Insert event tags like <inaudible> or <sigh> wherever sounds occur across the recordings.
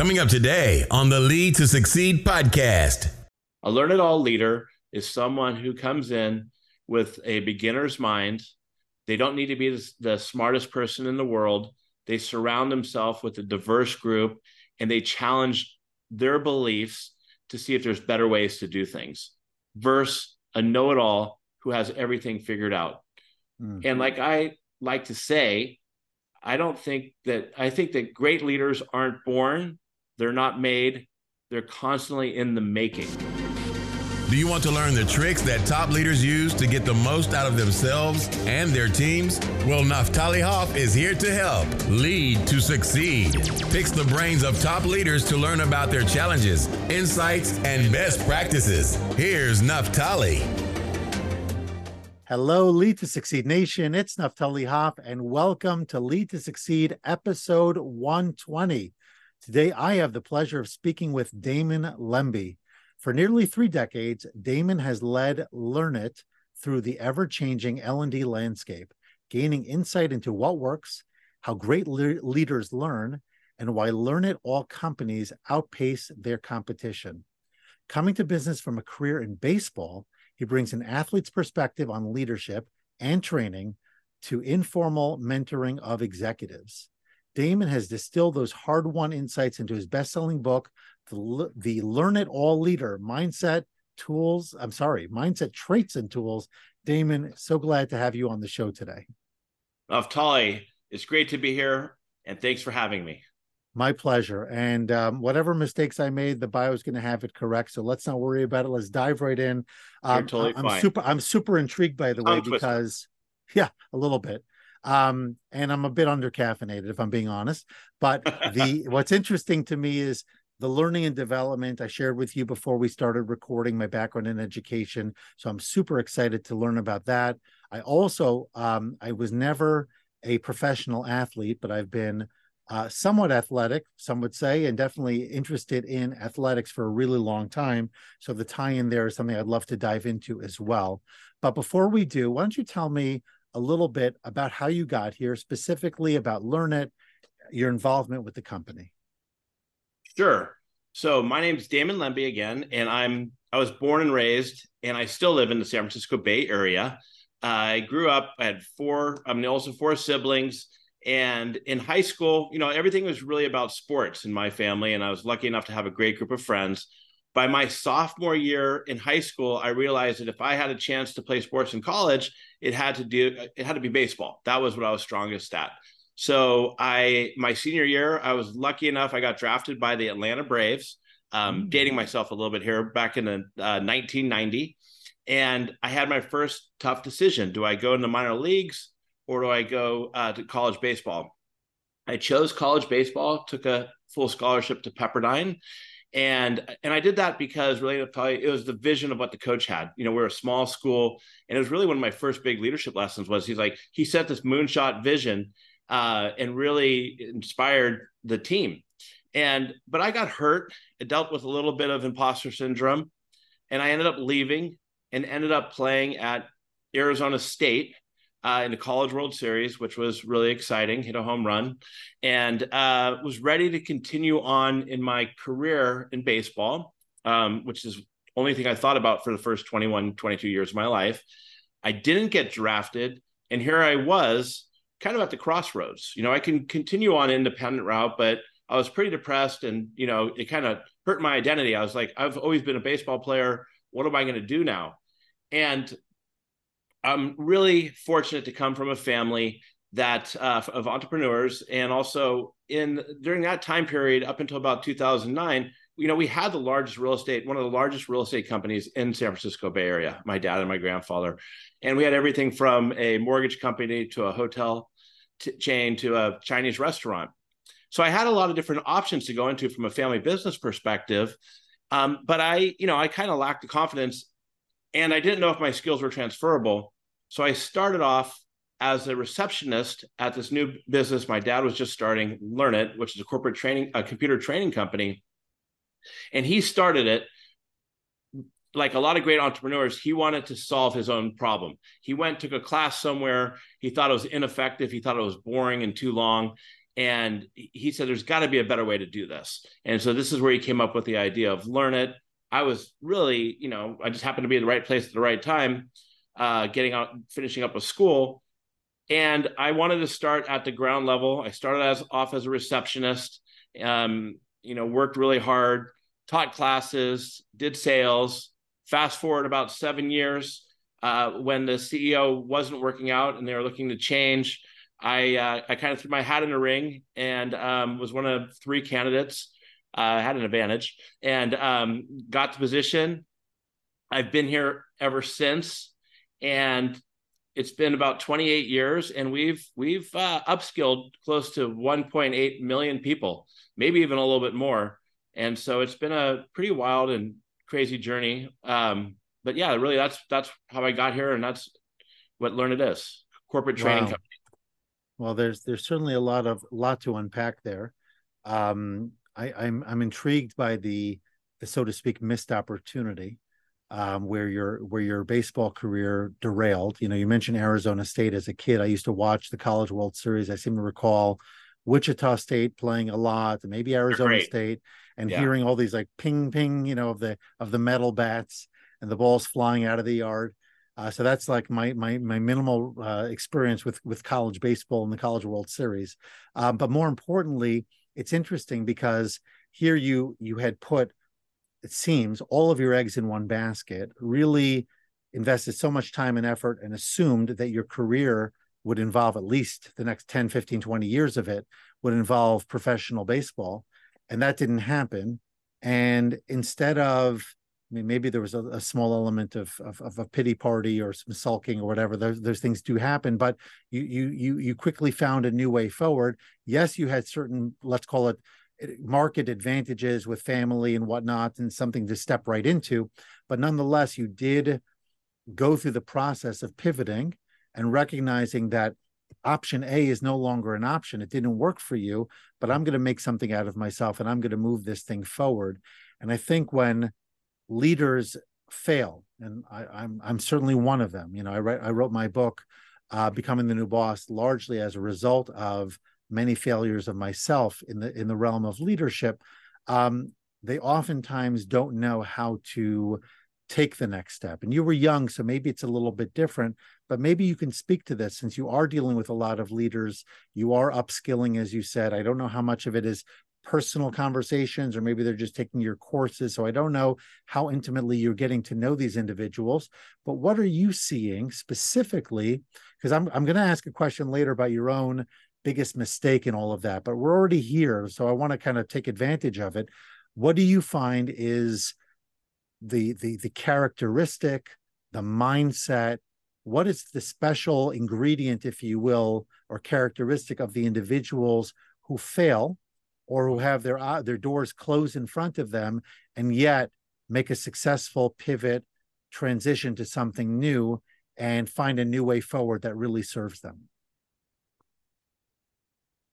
Coming up today on the Lead to Succeed podcast. A learn it all leader is someone who comes in with a beginner's mind. They don't need to be the smartest person in the world. They surround themselves with a diverse group and they challenge their beliefs to see if there's better ways to do things versus a know it all who has everything figured out. Mm-hmm. And like I like to say, I don't think that I think that great leaders aren't born, they're not made, they're constantly in the making. Do you want to learn the tricks that top leaders use to get the most out of themselves and their teams? Well, Naftali Hoff is here to help lead to succeed. Picks the brains of top leaders to learn about their challenges, insights, and best practices. Here's Naftali. Hello, Lead to Succeed Nation. It's Naftali Hoff, and welcome to Lead to Succeed, episode 120. Today, I have the pleasure of speaking with Damon Lembi. For nearly three decades, Damon has led Learnit through the ever-changing L&D landscape, gaining insight into what works, how great le- leaders learn, and why Learnit all companies outpace their competition. Coming to business from a career in baseball, he brings an athlete's perspective on leadership and training to informal mentoring of executives. Damon has distilled those hard won insights into his best selling book, the, the Learn It All Leader Mindset Tools. I'm sorry, Mindset Traits and Tools. Damon, so glad to have you on the show today. Naftali, it's great to be here, and thanks for having me. My pleasure. And um, whatever mistakes I made, the bio is going to have it correct. So let's not worry about it. Let's dive right in. Um, totally I'm fine. super. I'm super intrigued, by the way, because yeah, a little bit. Um, and I'm a bit under caffeinated, if I'm being honest. But <laughs> the what's interesting to me is the learning and development I shared with you before we started recording my background in education. So I'm super excited to learn about that. I also, um, I was never a professional athlete, but I've been uh, somewhat athletic, some would say, and definitely interested in athletics for a really long time. So the tie in there is something I'd love to dive into as well. But before we do, why don't you tell me a little bit about how you got here, specifically about Learnit, your involvement with the company? Sure. So my name is Damon Lembi again, and I'm I was born and raised, and I still live in the San Francisco Bay Area. I grew up. I had four. I'm also four siblings, and in high school, you know, everything was really about sports in my family, and I was lucky enough to have a great group of friends. By my sophomore year in high school, I realized that if I had a chance to play sports in college, it had to do it had to be baseball. That was what I was strongest at. So I, my senior year, I was lucky enough. I got drafted by the Atlanta Braves. Um, mm. Dating myself a little bit here, back in the, uh, 1990, and I had my first tough decision: do I go in the minor leagues or do I go uh, to college baseball? I chose college baseball. Took a full scholarship to Pepperdine, and and I did that because really probably it was the vision of what the coach had. You know, we're a small school, and it was really one of my first big leadership lessons. Was he's like he set this moonshot vision uh, and really inspired the team. And but I got hurt. It dealt with a little bit of imposter syndrome, and I ended up leaving and ended up playing at Arizona State uh, in the College World Series, which was really exciting. Hit a home run, and uh, was ready to continue on in my career in baseball, um, which is only thing I thought about for the first 21, 22 years of my life. I didn't get drafted, and here I was kind of at the crossroads. You know, I can continue on independent route, but I was pretty depressed and, you know, it kind of hurt my identity. I was like, I've always been a baseball player. What am I going to do now? And I'm really fortunate to come from a family that uh, of entrepreneurs and also in during that time period up until about 2009 you know we had the largest real estate one of the largest real estate companies in san francisco bay area my dad and my grandfather and we had everything from a mortgage company to a hotel t- chain to a Chinese restaurant. So I had a lot of different options to go into from a family business perspective. Um, but I, you know, I kind of lacked the confidence and I didn't know if my skills were transferable. So I started off as a receptionist at this new business my dad was just starting, Learnit, which is a corporate training, a computer training company. And he started it like a lot of great entrepreneurs, he wanted to solve his own problem. He went, took a class somewhere. He thought it was ineffective. He thought it was boring and too long. And he said, There's got to be a better way to do this. And so this is where he came up with the idea of learn it. I was really, you know, I just happened to be in the right place at the right time, uh, getting out, finishing up with school. And I wanted to start at the ground level. I started as off as a receptionist, um, you know, worked really hard, taught classes, did sales. Fast forward about seven years, uh, when the CEO wasn't working out and they were looking to change, I uh, I kind of threw my hat in the ring and um, was one of three candidates. Uh, had an advantage and um, got the position. I've been here ever since, and it's been about 28 years, and we've we've uh, upskilled close to 1.8 million people, maybe even a little bit more. And so it's been a pretty wild and crazy journey. Um, but yeah, really, that's that's how I got here, and that's what Learnit is corporate training wow. company. Well, there's there's certainly a lot of lot to unpack there. Um, I, I'm I'm intrigued by the, the so to speak missed opportunity um, where your where your baseball career derailed. You know, you mentioned Arizona State as a kid. I used to watch the College World Series. I seem to recall Wichita State playing a lot, maybe Arizona State, and yeah. hearing all these like ping ping, you know, of the of the metal bats and the balls flying out of the yard. Uh, so that's like my my my minimal uh, experience with with college baseball and the College World Series. Um, but more importantly, it's interesting because here you you had put it seems all of your eggs in one basket. Really invested so much time and effort and assumed that your career would involve at least the next 10 15 20 years of it would involve professional baseball and that didn't happen and instead of I mean, maybe there was a, a small element of, of, of a pity party or some sulking or whatever. Those those things do happen, but you you you you quickly found a new way forward. Yes, you had certain let's call it eh, market advantages with family and whatnot, and something to step right into. But nonetheless, you did go through the process of pivoting and recognizing that option A is no longer an option. It didn't work for you, but I'm going to make something out of myself and I'm going to move this thing forward. And I think when leaders fail, and I, am I'm, I'm certainly one of them. You know, I write I wrote my book, uh, "Becoming the New Boss," largely as a result of many failures of myself in the in the realm of leadership. Um, they oftentimes don't know how to take the next step. And you were young, so maybe it's a little bit different, but maybe you can speak to this since you are dealing with a lot of leaders. You are upskilling, as you said. I don't know how much of it is personal conversations or maybe they're just taking your courses. So i don't know how intimately you're getting to know these individuals but what are you seeing specifically? Because i'm, I'm going to ask a question later about your own biggest mistake in all of that but we're already here so i want to kind of take advantage of it. What do you find is the the the characteristic the mindset? What is the special ingredient if you will or characteristic of the individuals who fail or who have their uh, their doors closed in front of them and yet make a successful pivot transition to something new and find a new way forward that really serves them.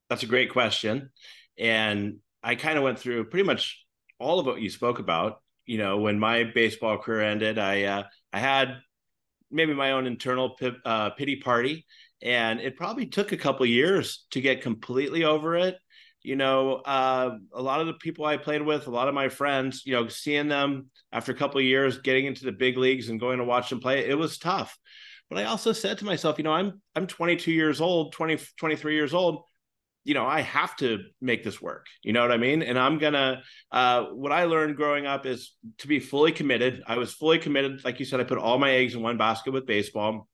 That's a great question. And i kind of went through pretty much all of what you spoke about. You know when my baseball career ended i uh, i had maybe my own internal p- uh, pity party. And it probably took a couple years to get completely over it you know, uh, a lot of the people I played with, a lot of my friends, you know, seeing them after a couple of years getting into the big leagues and going to watch them play, it was tough. But I also said to myself, you know, I'm I'm 22 years old, 20, 23 years old. You know, I have to make this work. You know what I mean? And I'm gonna. Uh, what I learned growing up is to be fully committed. I was fully committed, like you said. I put all my eggs in one basket with baseball.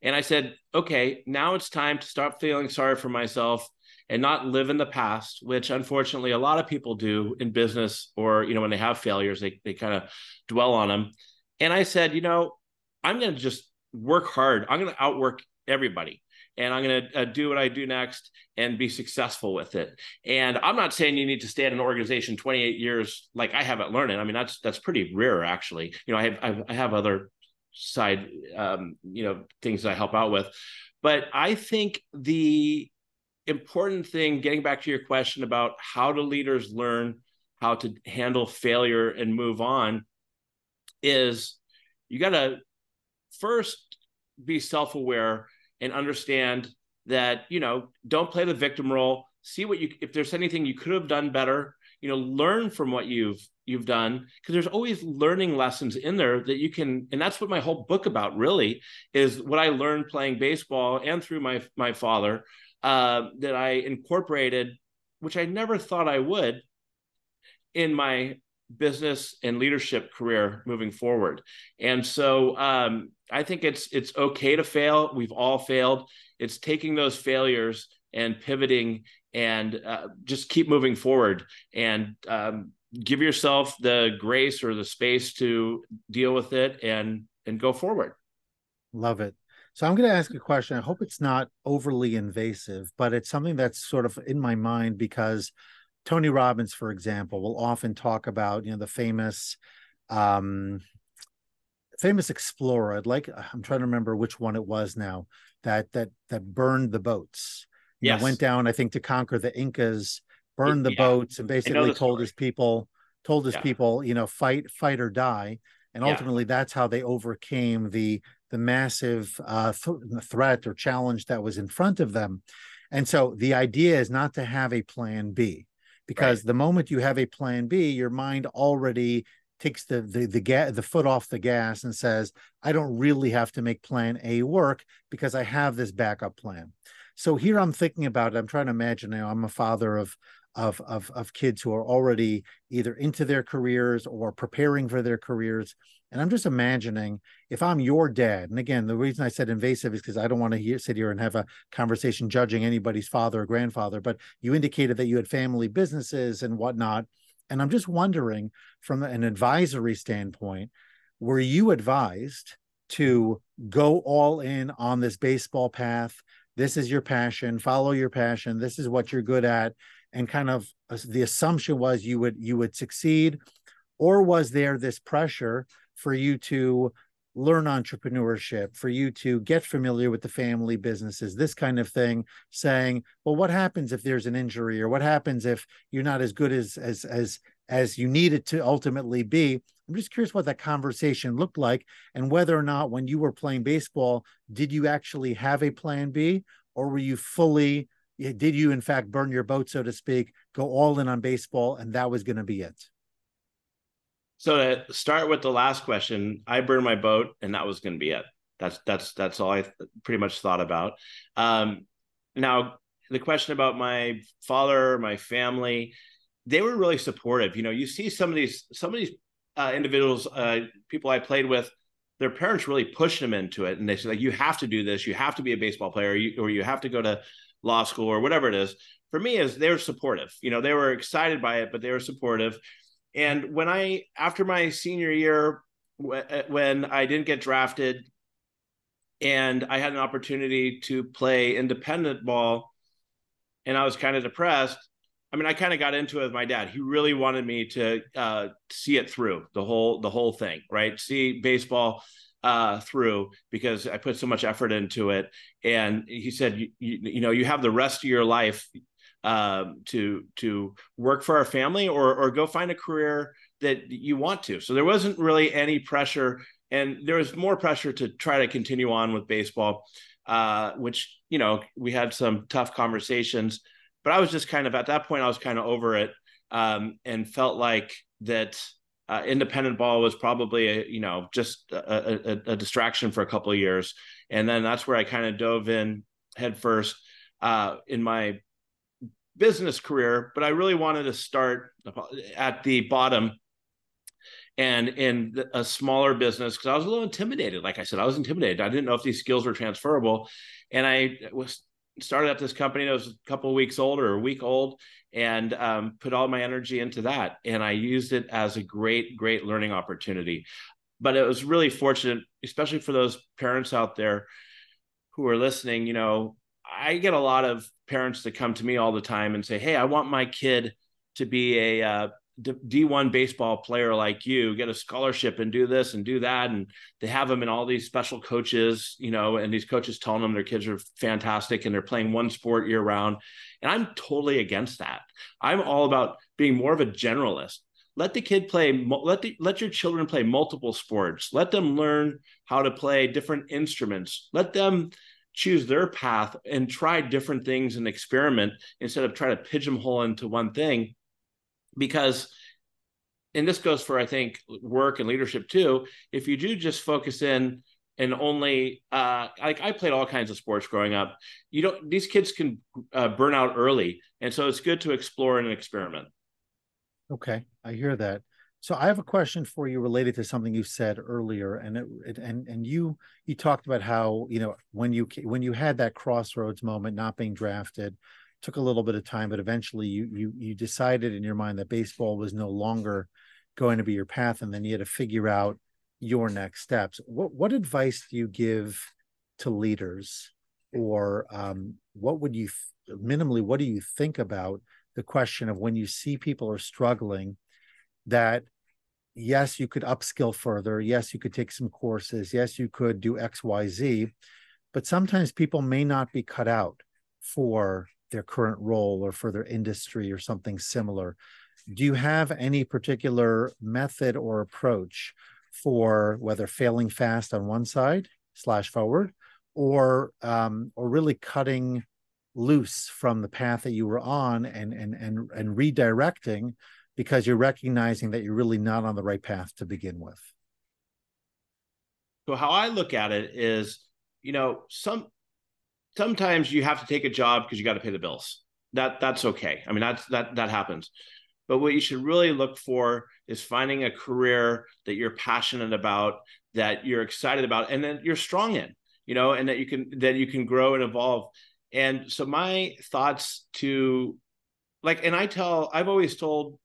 And I said, okay, now it's time to stop feeling sorry for myself and not live in the past, which unfortunately a lot of people do in business or, you know, when they have failures, they, they kind of dwell on them. And I said, you know, I'm going to just work hard. I'm going to outwork everybody and I'm going to uh, do what I do next and be successful with it. And I'm not saying you need to stay at an organization 28 years like I haven't learned it. I mean, that's that's pretty rare, actually. You know, I have I have other side, um, you know, things that I help out with, but I think the important thing, getting back to your question about how do leaders learn how to handle failure and move on, is you got to first be self aware and understand that you know don't play the victim role. See what you if there's anything you could have done better you know learn from what you've you've done because there's always learning lessons in there that you can and that's what my whole book about really is what i learned playing baseball and through my my father uh, that i incorporated which i never thought i would in my business and leadership career moving forward. And so um, i think it's it's okay to fail. We've all failed. It's taking those failures and pivoting and uh, just keep moving forward and um, give yourself the grace or the space to deal with it and and go forward. Love it so i'm going to ask a question i hope it's not overly invasive but it's something that's sort of in my mind because tony robbins for example will often talk about you know the famous um famous explorer i'd like i'm trying to remember which one it was now that that that burned the boats you yes. know, went down, I think, to conquer the Incas, burned the yeah. boats, and basically told his people, told his yeah. people, you know, fight, fight or die. And ultimately, yeah. that's how they overcame the the massive uh, th- threat or challenge that was in front of them. And so the idea is not to have a plan B, because right. the moment you have a plan B, your mind already takes the the the, ga- the foot off the gas and says, "I don't really have to make plan A work because I have this backup plan." So here I'm thinking about it. I'm trying to imagine. You know, I'm a father of of of of kids who are already either into their careers or preparing for their careers. And I'm just imagining if I'm your dad, and again, the reason I said invasive is because I don't want to sit here and have a conversation judging anybody's father or grandfather, but you indicated that you had family businesses and whatnot. And I'm just wondering from an advisory standpoint, were you advised to go all in on this baseball path? This is your passion follow your passion this is what you're good at. And kind of uh, the assumption was you would you would succeed. Or was there this pressure for you to learn entrepreneurship for you to get familiar with the family businesses this kind of thing saying well what happens if there's an injury or what happens if you're not as good as as as as you need it to ultimately be? I'm just curious what that conversation looked like and whether or not when you were playing baseball did you actually have a plan b or were you fully did you in fact burn your boat so to speak go all in on baseball and that was going to be it so to start with the last question, I burned my boat, and that was going to be it. That's that's that's all I pretty much thought about. Um, now, the question about my father, my family, they were really supportive. You know, you see some of these some of these uh, individuals, uh, people I played with, their parents really pushed them into it, and they said like, "You have to do this. You have to be a baseball player, or you, or you have to go to law school, or whatever it is." For me, is they were supportive. You know, they were excited by it, but they were supportive and when I, after my senior year, uh, when I didn't get drafted and I had an opportunity to play independent ball and I was kind of depressed, I mean, I kind of got into it with my dad. He really wanted me to uh, see it through the whole the whole thing, right? See baseball uh, through because I put so much effort into it. And he said, you, you, you know, you have the rest of your life um, to to work for our family or or go find a career that you want to. So there wasn't really any pressure, and there was more pressure to try to continue on with baseball, uh, which you know we had some tough conversations. But I was just kind of at that point, I was kind of over it um, and felt like that uh, independent ball was probably a, you know just a, a, a, distraction for a couple of years, and then that's where I kind of dove in headfirst uh, in my business career, but I really wanted to start at the bottom and in a smaller business because I was a little intimidated. Like I said, I was intimidated. I didn't know if these skills were transferable, and I was started at this company that was a couple of weeks old or a week old, and um, put all my energy into that. And I used it as a great, great learning opportunity. But it was really fortunate, especially for those parents out there who are listening. You know, I get a lot of parents that come to me all the time and say, "Hey, I want my kid to be a uh, D1 baseball player like you, get a scholarship and do this and do that. And they have them in all these special coaches, you know, and these coaches telling them their kids are fantastic and they're playing one sport year round. And I'm totally against that. I'm all about being more of a generalist. Let the kid play, let the, let your children play multiple sports. Let them learn how to play different instruments. Let them choose their path and try different things and experiment instead of try to pigeonhole into one thing. Because and this goes for i think work and leadership too if you do just focus in and only uh like i played all kinds of sports growing up. You don't these kids can uh, burn out early. And so it's good to explore and experiment. Okay i hear that so I have a question for you related to something you said earlier, and it, it, and and you you talked about how you know when you when you had that crossroads moment, not being drafted, took a little bit of time, but eventually you you you decided in your mind that baseball was no longer going to be your path, and then you had to figure out your next steps. What what advice do you give to leaders, or um, what would you minimally what do you think about the question of when you see people are struggling? That yes, you could upskill further. Yes, you could take some courses. Yes, you could do X, Y, Z. But sometimes people may not be cut out for their current role or for their industry or something similar. Do you have any particular method or approach for whether failing fast on one side slash forward or um, or really cutting loose from the path that you were on and and and and redirecting because you're recognizing that you're really not on the right path to begin with. So how I look at it is, you know, some sometimes you have to take a job because you got to pay the bills. That that's okay. I mean, that's that that happens. But what you should really look for is finding a career that you're passionate about, that you're excited about, and then you're strong in, you know, and that you can that you can grow and evolve. And so my thoughts to like, and I tell, I've always told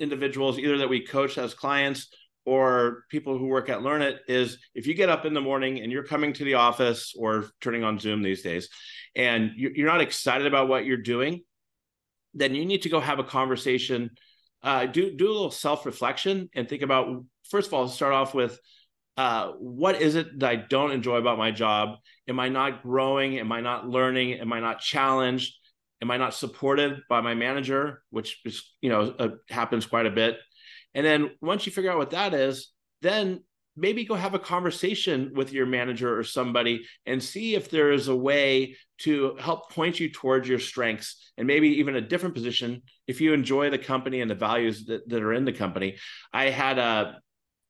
individuals either that we coach as clients or people who work at Learnit is if you get up in the morning and you're coming to the office or turning on Zoom these days and you're not excited about what you're doing, then you need to go have a conversation. Uh, do do a little self reflection and think about first of all start off with uh, what is it that I don't enjoy about my job? Am I not growing? Am I not learning? Am I not challenged? Am I not supported by my manager, which is, you know, uh, happens quite a bit. And then once you figure out what that is, then maybe go have a conversation with your manager or somebody and see if there is a way to help point you towards your strengths and maybe even a different position if you enjoy the company and the values that, that are in the company. I had a,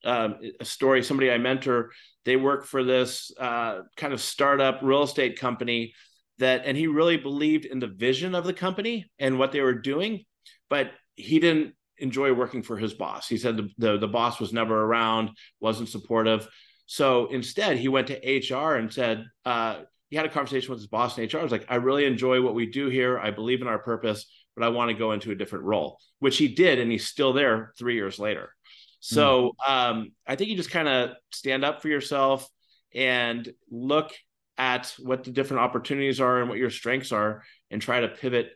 a, a story, somebody I mentor, they work for this uh, kind of startup real estate company that and he really believed in the vision of the company and what they were doing but he didn't enjoy working for his boss. He said the, the, the boss was never around wasn't supportive. So instead he went to hr and said uh, he had a conversation with his boss in hr I was like i really enjoy what we do here. I believe in our purpose but i want to go into a different role which he did and he's still there three years later. So mm. um, i think you just kind of stand up for yourself and look at what the different opportunities are and what your strengths are and try to pivot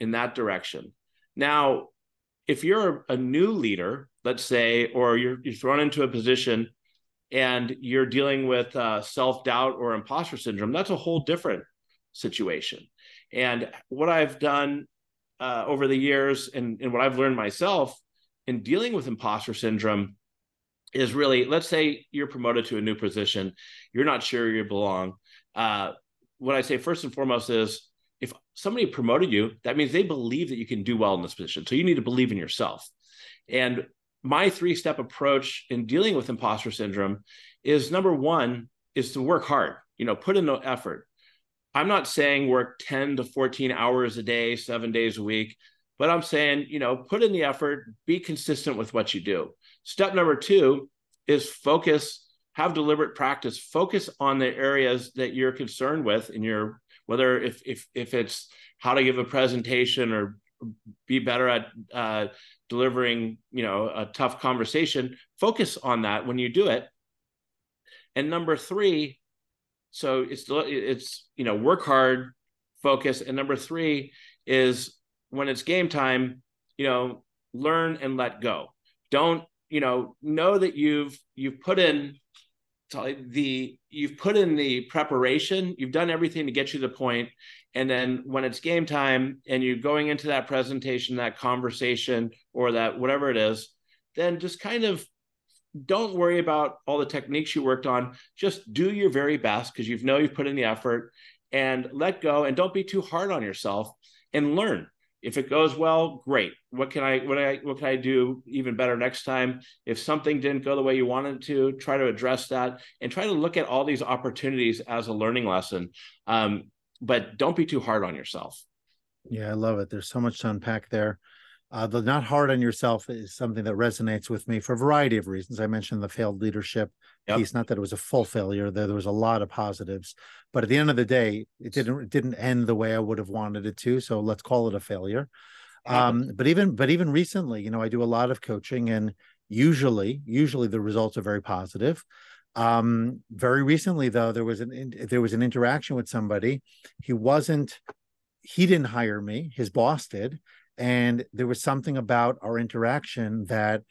in that direction. Now, if you're a new leader, let's say, or you're, you're thrown into a position and you're dealing with uh, self doubt or imposter syndrome, that's a whole different situation. And what I've done uh, over the years and, and what I've learned myself in dealing with imposter syndrome is really let's say you're promoted to a new position, you're not sure you belong uh, what I say first and foremost is if somebody promoted you, that means they believe that you can do well in this position. So you need to believe in yourself. And my three step approach in dealing with imposter syndrome is number one is to work hard, you know, put in the effort. I'm not saying work 10 to 14 hours a day, seven days a week, but I'm saying, you know, put in the effort, be consistent with what you do. Step number two is focus have deliberate practice. Focus on the areas that you're concerned with in your whether if if if it's how to give a presentation or be better at uh, delivering you know a tough conversation focus on that when you do it. And number three so it's it's you know work hard focus. And number three is when it's game time you know learn and let go don't you know know that you've you've put in the you've put in the preparation, you've done everything to get you to the point, and then when it's game time and you're going into that presentation, that conversation, or that whatever it is, then just kind of don't worry about all the techniques you worked on. Just do your very best because you know you've put in the effort and let go and don't be too hard on yourself and learn. If it goes well, great. What can I what I what can I do even better next time? If something didn't go the way you wanted to, try to address that and try to look at all these opportunities as a learning lesson. Um, but don't be too hard on yourself. Yeah, I love it. There's so much to unpack there. Uh, the not hard on yourself is something that resonates with me for a variety of reasons. I mentioned the failed leadership yep. piece, not that it was a full failure. There, there was a lot of positives, but at the end of the day, it didn't it didn't end the way I would have wanted it to. So let's call it a failure. Um, but even but even recently, you know, I do a lot of coaching, and usually usually the results are very positive. Um, very recently, though, there was an there was an interaction with somebody. He wasn't he didn't hire me; his boss did and there was something about our interaction that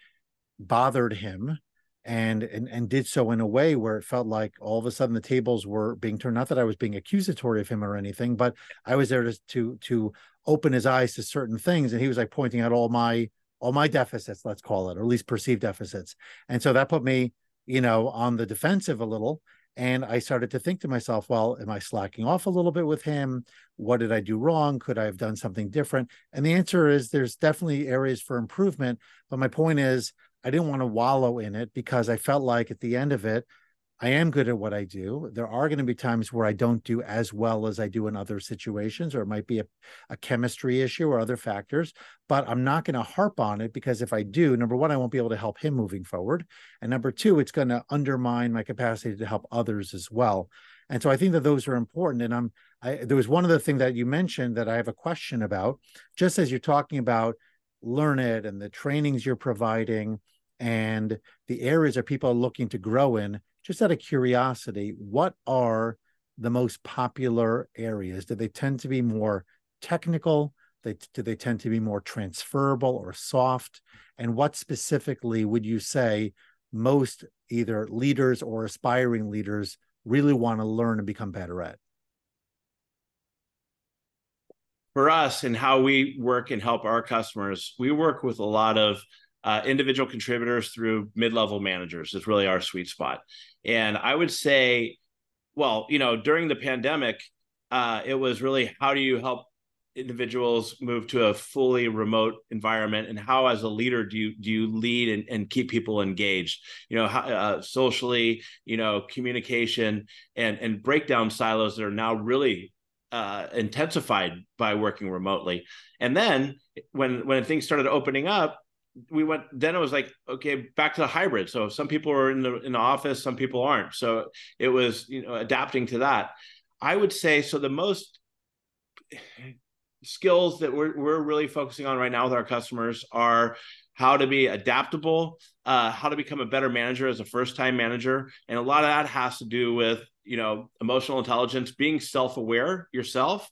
bothered him and, and and did so in a way where it felt like all of a sudden the tables were being turned not that i was being accusatory of him or anything but i was there to to, to open his eyes to certain things. And he was like pointing out all my all my deficits let's call it or at least perceived deficits. And so that put me you know on the defensive a little and I started to think to myself, well, am I slacking off a little bit with him? What did I do wrong? Could I have done something different? And the answer is there's definitely areas for improvement. But my point is, I didn't want to wallow in it because I felt like at the end of it, I am good at what I do. There are going to be times where I don't do as well as I do in other situations, or it might be a, a chemistry issue or other factors, but I'm not going to harp on it because if I do, number one, I won't be able to help him moving forward. And number two, it's going to undermine my capacity to help others as well. And so I think that those are important. And I'm, I, there was one other thing that you mentioned that I have a question about, just as you're talking about Learnit and the trainings you're providing and the areas that people are looking to grow in just out of curiosity, what are the most popular areas? Do they tend to be more technical? They, do they tend to be more transferable or soft? And what specifically would you say most either leaders or aspiring leaders really want to learn and become better at? For us and how we work and help our customers, we work with a lot of uh, individual contributors through mid-level managers is really our sweet spot. And I would say, well, you know, during the pandemic, uh, it was really how do you help individuals move to a fully remote environment? And how as a leader do you do you lead and, and keep people engaged? You know how, uh, socially you know communication and and break down silos that are now really uh, intensified by working remotely. And then when when things started opening up we went then it was like okay back to the hybrid. So some people are in the in the office some people aren't. So it was you know adapting to that. I would say so the most skills that we're, we're really focusing on right now with our customers are how to be adaptable uh, how to become a better manager as a first time manager. And a lot of that has to do with you know emotional intelligence being self-aware yourself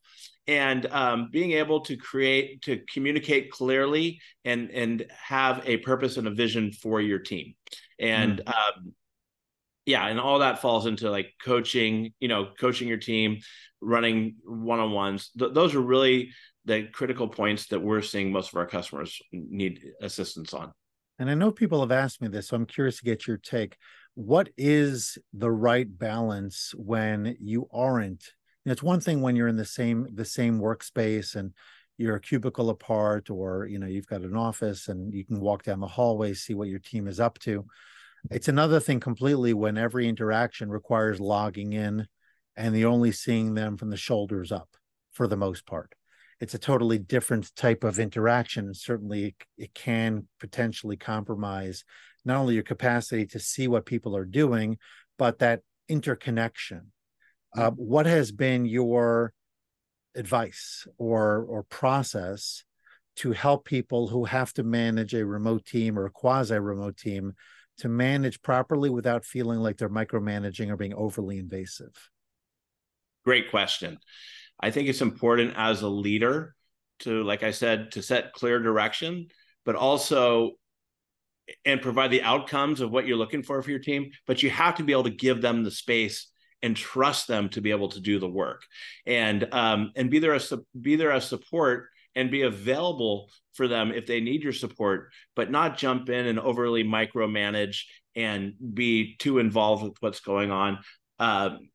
and um, being able to create to communicate clearly and and have a purpose and a vision for your team. And mm. um, yeah and all that falls into like coaching you know coaching your team running one-on-ones. Th- those are really the critical points that we're seeing most of our customers need assistance on. And i know people have asked me this so i'm curious to get your take. What is the right balance when you aren't it's one thing when you're in the same the same workspace and you're a cubicle apart or you know you've got an office and you can walk down the hallway see what your team is up to. It's another thing completely when every interaction requires logging in and you're only seeing them from the shoulders up for the most part. It's a totally different type of interaction. And certainly it can potentially compromise not only your capacity to see what people are doing but that interconnection uh, what has been your advice or or process to help people who have to manage a remote team or a quasi remote team to manage properly without feeling like they're micromanaging or being overly invasive? Great question. I think it's important as a leader to, like I said, to set clear direction, but also and provide the outcomes of what you're looking for for your team. But you have to be able to give them the space and trust them to be able to do the work and um, and be there as be there as support and be available for them if they need your support, but not jump in and overly micromanage and be too involved with what's going on. Um,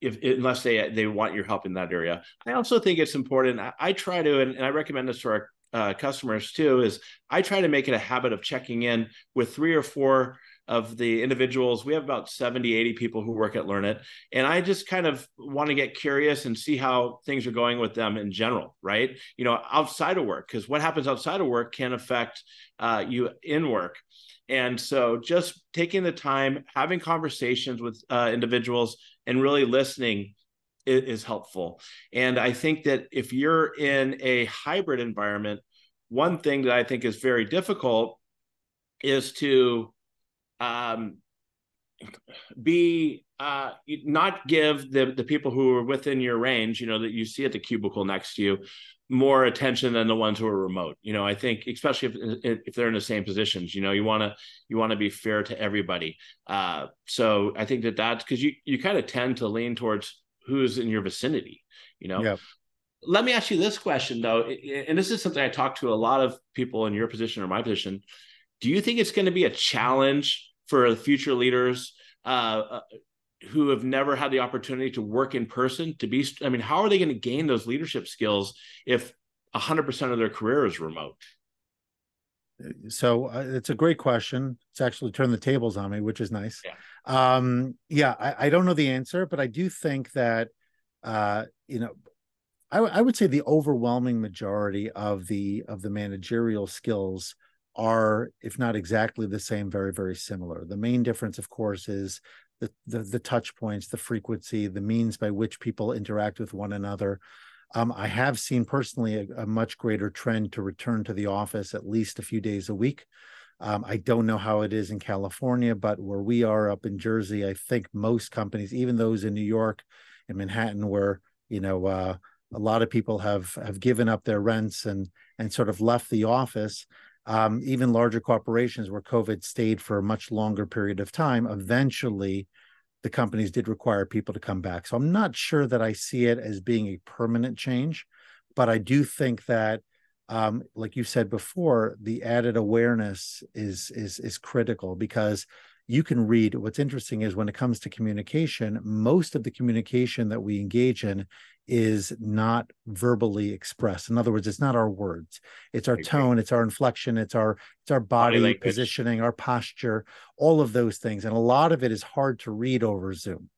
if unless they they want your help in that area, I also think it's important. I, I try to, and, and, I recommend this to our uh, customers too. Is I try to make it a habit of checking in with three or four of the individuals. We have about 70, 80 people who work at Learnit. And I just kind of want to get curious and see how things are going with them in general, right? You know, outside of work, because what happens outside of work can affect uh, you in work. And so just taking the time, having conversations with uh, individuals and really listening is, is helpful. And I think that if you're in a hybrid environment, one thing that I think is very difficult is to um, be uh, not give the the people who are within your range, you know, that you see at the cubicle next to you, more attention than the ones who are remote. You know, I think especially if if they're in the same positions, you know, you want to you want to be fair to everybody. Uh, so I think that that's because you you kind of tend to lean towards who's in your vicinity. You know. Yeah. Let me ask you this question though, and this is something I talk to a lot of people in your position or my position do you think it's going to be a challenge for the future leaders uh, uh, who have never had the opportunity to work in person to be? I mean, how are they going to gain those leadership skills if 100% of their career is remote? So uh, it's a great question. It's actually turned the tables on me, which is nice. Yeah, um, yeah I, I, don't know the answer, but I do think that uh, you know I, I would say the overwhelming majority of the of the managerial skills are, if not exactly the same, very, very similar. The main difference, of course, is the, the, the touch points, the frequency, the means by which people interact with one another. Um, I have seen personally a, a, much greater trend to return to the office at least a few days a week. Um, I don't know how it is in California, but where we are up in Jersey, I think most companies, even those in New York and Manhattan, where you know uh, a lot of people have have given up their rents and and sort of left the office um, even larger corporations where COVID stayed for a much longer period of time, eventually the companies did require people to come back. So I'm not sure that I see it as being a permanent change, but I do think that, um, like you said before, the added awareness is is is critical because you can read. What's interesting is when it comes to communication most of the communication that we engage in is not verbally expressed. In other words it's not our words. It's our tone it's our inflection it's our it's our body, body positioning our posture all of those things. And a lot of it is hard to read over zoom.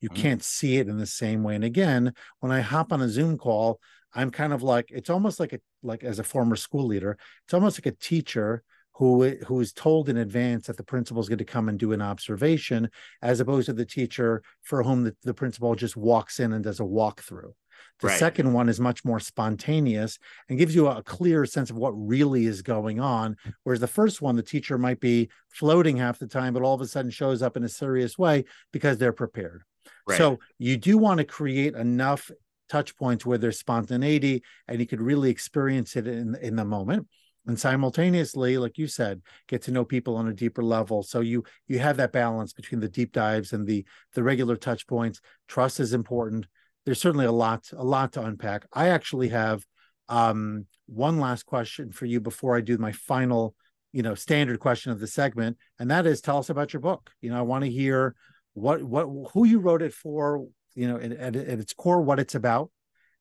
You mm-hmm. can't see it in the same way. And again when i hop on a zoom call i'm kind of like it's almost like a like as a former school leader it's almost like a teacher who who is told in advance that the principal is going to come and do an observation, as opposed to the teacher for whom the, the principal just walks in and does a walkthrough. The right. second one is much more spontaneous and gives you a clear sense of what really is going on. Whereas the first one, the teacher might be floating half the time, but all of a sudden shows up in a serious way because they're prepared. Right. So you do want to create enough touch points where there's spontaneity and you could really experience it in, in the moment and simultaneously like you said get to know people on a deeper level. So you you have that balance between the deep dives and the the regular touch points. Trust is important. There's certainly a lot a lot to unpack. I actually have um one last question for you before i do my final you know standard question of the segment and that is tell us about your book. You know i want to hear what what who you wrote it for you know at, at, its core what it's about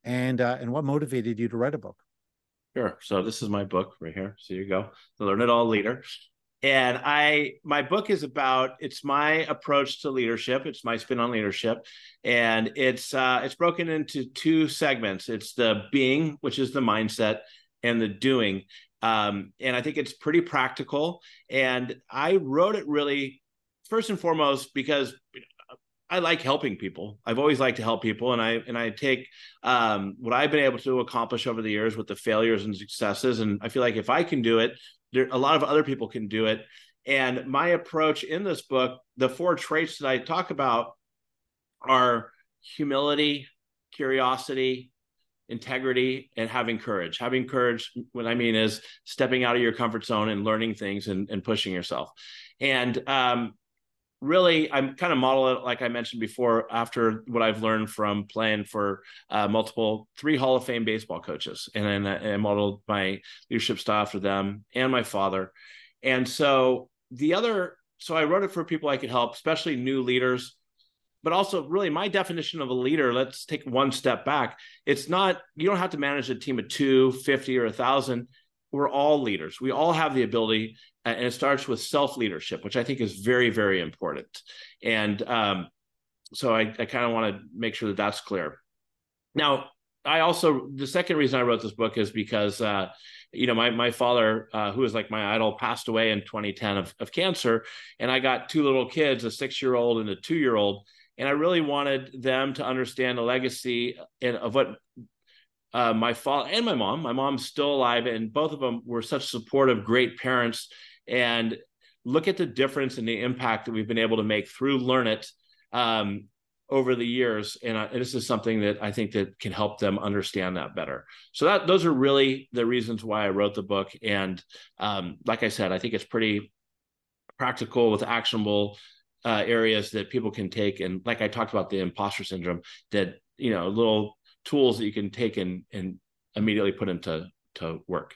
and uh, and what motivated you to write a book Sure. So this is my book right here. So you go, the Learn It All Leader. And I my book is about it's my approach to leadership. It's my spin on leadership. And it's uh it's broken into two segments. It's the being, which is the mindset, and the doing. Um, and I think it's pretty practical. And I wrote it really first and foremost because I like helping people. I've always liked to help people, and I and I take um, what I've been able to accomplish over the years with the failures and successes, and I feel like if I can do it, there a lot of other people can do it. And my approach in this book, the four traits that I talk about are humility, curiosity, integrity, and having courage. Having courage, what I mean is stepping out of your comfort zone and learning things and, and pushing yourself. And um, really i'm kind of model it like i mentioned before after what i've learned from playing for uh, multiple three hall of fame baseball coaches. And then i modeled my leadership style after them and my father. And so the other so i wrote it for people i could help especially new leaders. But also really my definition of a leader let's take one step back. It's not you don't have to manage a team of two, fifty, or a thousand. We're all leaders. We all have the ability and it starts with self leadership which i think is very very important and um, so i, I kind of want to make sure that that's clear now i also the second reason i wrote this book is because uh, you know my, my father uh, who was like my idol passed away in 2010 of, of cancer and i got two little kids a six year old and a two year old and I really wanted them to understand the legacy of what uh, my father and my mom. My mom's still alive, and both of them were such supportive, great parents. And look at the difference and the impact that we've been able to make through Learnit um, over the years. And, this is something that I think that can help them understand that better. So that those are really the reasons why I wrote the book. And um, like I said, I think it's pretty practical with actionable uh, areas that people can take and like i talked about the imposter syndrome that you know little tools that you can take and and immediately put into to work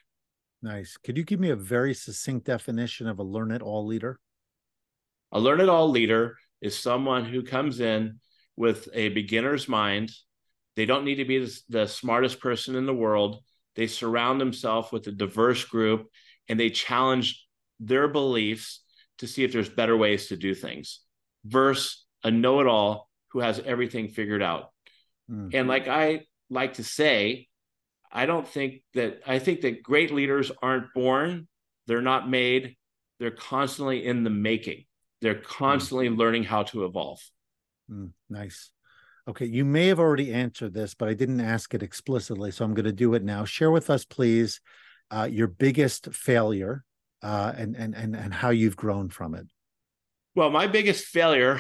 nice could you give me a very succinct definition of a learn it all leader a learn it all leader is someone who comes in with a beginner's mind they don't need to be the, the smartest person in the world they surround themselves with a diverse group and they challenge their beliefs to see if there's better ways to do things versus a know-it-all who has everything figured out. Mm. And like I like to say, I don't think that I think that great leaders aren't born, they're not made, they're constantly in the making. They're hmm. constantly mm. learning how to evolve. Mm, nice. Okay, you may have already answered this, but I didn't ask it explicitly, so I'm going to do it now. Share with us, please, uh, your biggest failure uh, and and and and how you've grown from it. Well, my biggest failure,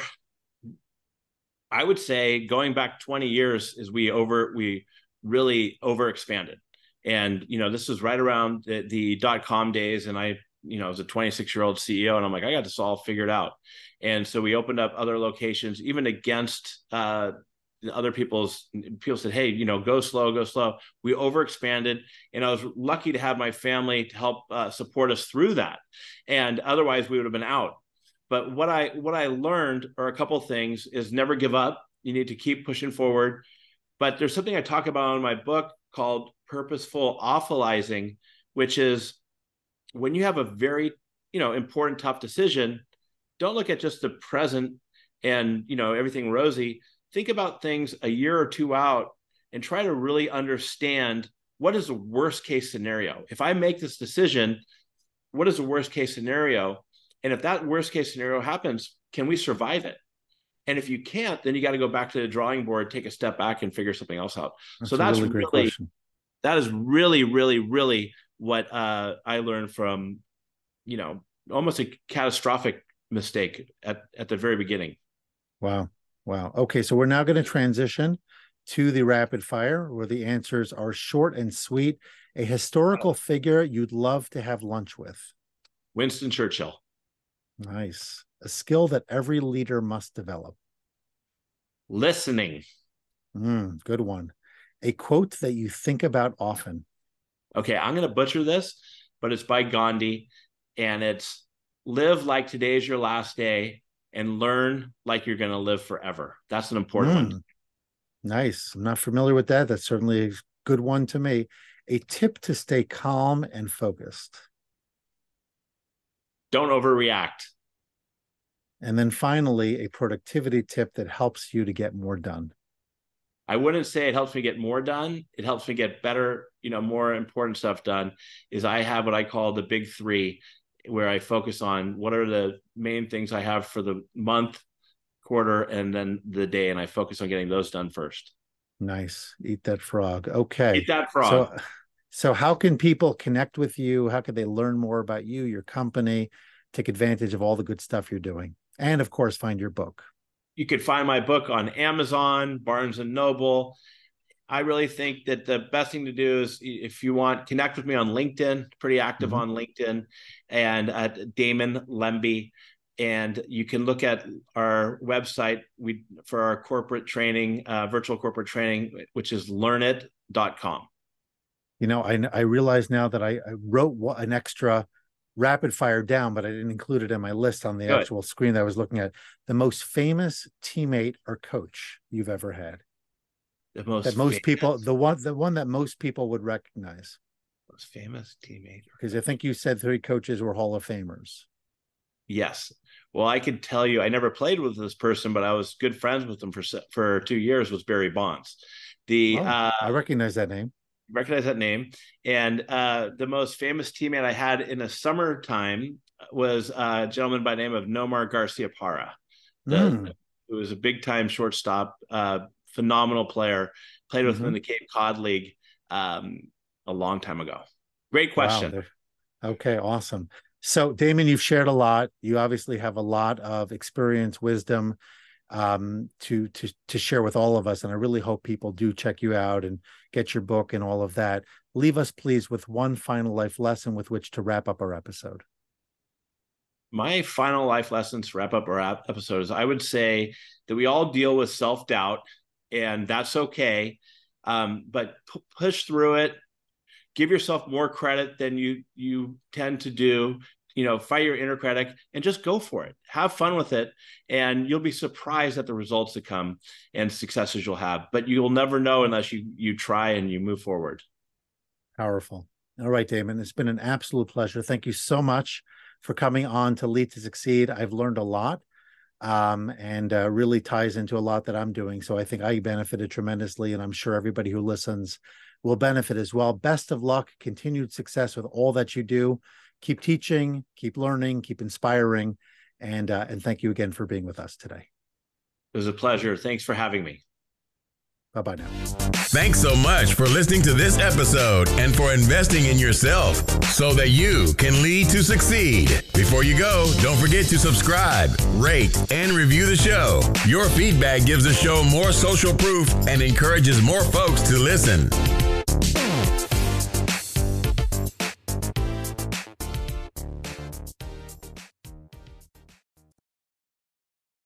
I would say, going back 20 years, is we over we really overexpanded, and you know this was right around the, the dot com days, and I you know as a 26 year old CEO, and I'm like I got this all figured out, and so we opened up other locations, even against uh, other people's people said, "Hey, you know, go slow, go slow." We overexpanded, and I was lucky to have my family to help uh, support us through that. And otherwise, we would have been out. But what I what I learned are a couple things: is never give up. You need to keep pushing forward. But there's something I talk about in my book called purposeful awfulizing, which is when you have a very you know important tough decision. Don't look at just the present and you know everything rosy think about things a year or two out and try to really understand what is the worst case scenario. If I make this decision, what is the worst case scenario? And if that worst case scenario happens, can we survive it? And if you can't, then you got to go back to the drawing board, take a step back, and figure something else out. That's so that's really, really that is really, really, really what uh, I learned from, you know, almost a catastrophic mistake at at the very beginning. Wow. Wow. Okay, so we're now going to transition to the rapid fire where the answers are short and sweet. A historical figure you'd love to have lunch with. Winston Churchill. Nice. A skill that every leader must develop. Listening. Mm, good one. A quote that you think about often. Okay, I'm going to butcher this, but it's by Gandhi and it's live like today's your last day and learn like you're going to live forever. That's an important mm. one. Nice. I'm not familiar with that. That's certainly a good one to me. A tip to stay calm and focused. Don't overreact. And then finally, a productivity tip that helps you to get more done. I wouldn't say it helps me get more done. It helps me get better, you know, more important stuff done. Is I have what I call the big three where I focus on what are the main things I have for the month, quarter, and then the day, and I focus on getting those done first. Nice. Eat that frog. Okay. Eat that frog. So, <sighs> so how can people connect with you? How can they learn more about you, your company, take advantage of all the good stuff you're doing, and of course, find your book? You could find my book on Amazon, Barnes and Noble, I really think that the best thing to do is if you want, connect with me on LinkedIn, pretty active mm-hmm. on LinkedIn, and at Damon Lembi. and you can look at our website we for our corporate training uh, virtual corporate training which is learnit.com you know i i realize now that i, I wrote an extra rapid fire down but i didn't include it in my list on the Good. actual screen that i was looking at the most famous teammate or coach you've ever had the most that most famous. people the one the one that most people would recognize most famous teammate because i think you said three coaches were hall of famers Yes. Well, I could tell you, I never played with this person, but I was good friends with him for for two years. Was Barry Bonds? The oh, uh, I recognize that name. Recognize that name. And uh, the most famous teammate I had in the summertime was a gentleman by the name of Nomar Garciaparra. Mm. Who was a big time shortstop, uh, phenomenal player. Played with mm-hmm. him in the Cape Cod League um, a long time ago. Great question. Wow. Okay, awesome. So, Damon, you've shared a lot. You obviously have a lot of experience, wisdom um, to to to share with all of us, and I really hope people do check you out and get your book and all of that. Leave us, please, with one final life lesson with which to wrap up our episode. My final life lessons to wrap up our episode is I would say that we all deal with self doubt, and that's okay. Um, but p- push through it, give yourself more credit than you you tend to do you know fight your inner critic and just go for it. Have fun with it and you'll be surprised at the results that come and successes you'll have but you'll never know unless you you try and you move forward. Powerful. All right damon it's been an absolute pleasure. Thank you so much for coming on to lead to succeed. I've learned a lot um, and uh, really ties into a lot that i'm doing so i think i benefited tremendously and i'm sure everybody who listens will benefit as well. Best of luck, continued success with all that you do. Keep teaching, keep learning, keep inspiring, and uh, and thank you again for being with us today. It was a pleasure. Thanks for having me. Bye bye now. Thanks so much for listening to this episode and for investing in yourself so that you can lead to succeed. Before you go, don't forget to subscribe, rate, and review the show. Your feedback gives the show more social proof and encourages more folks to listen.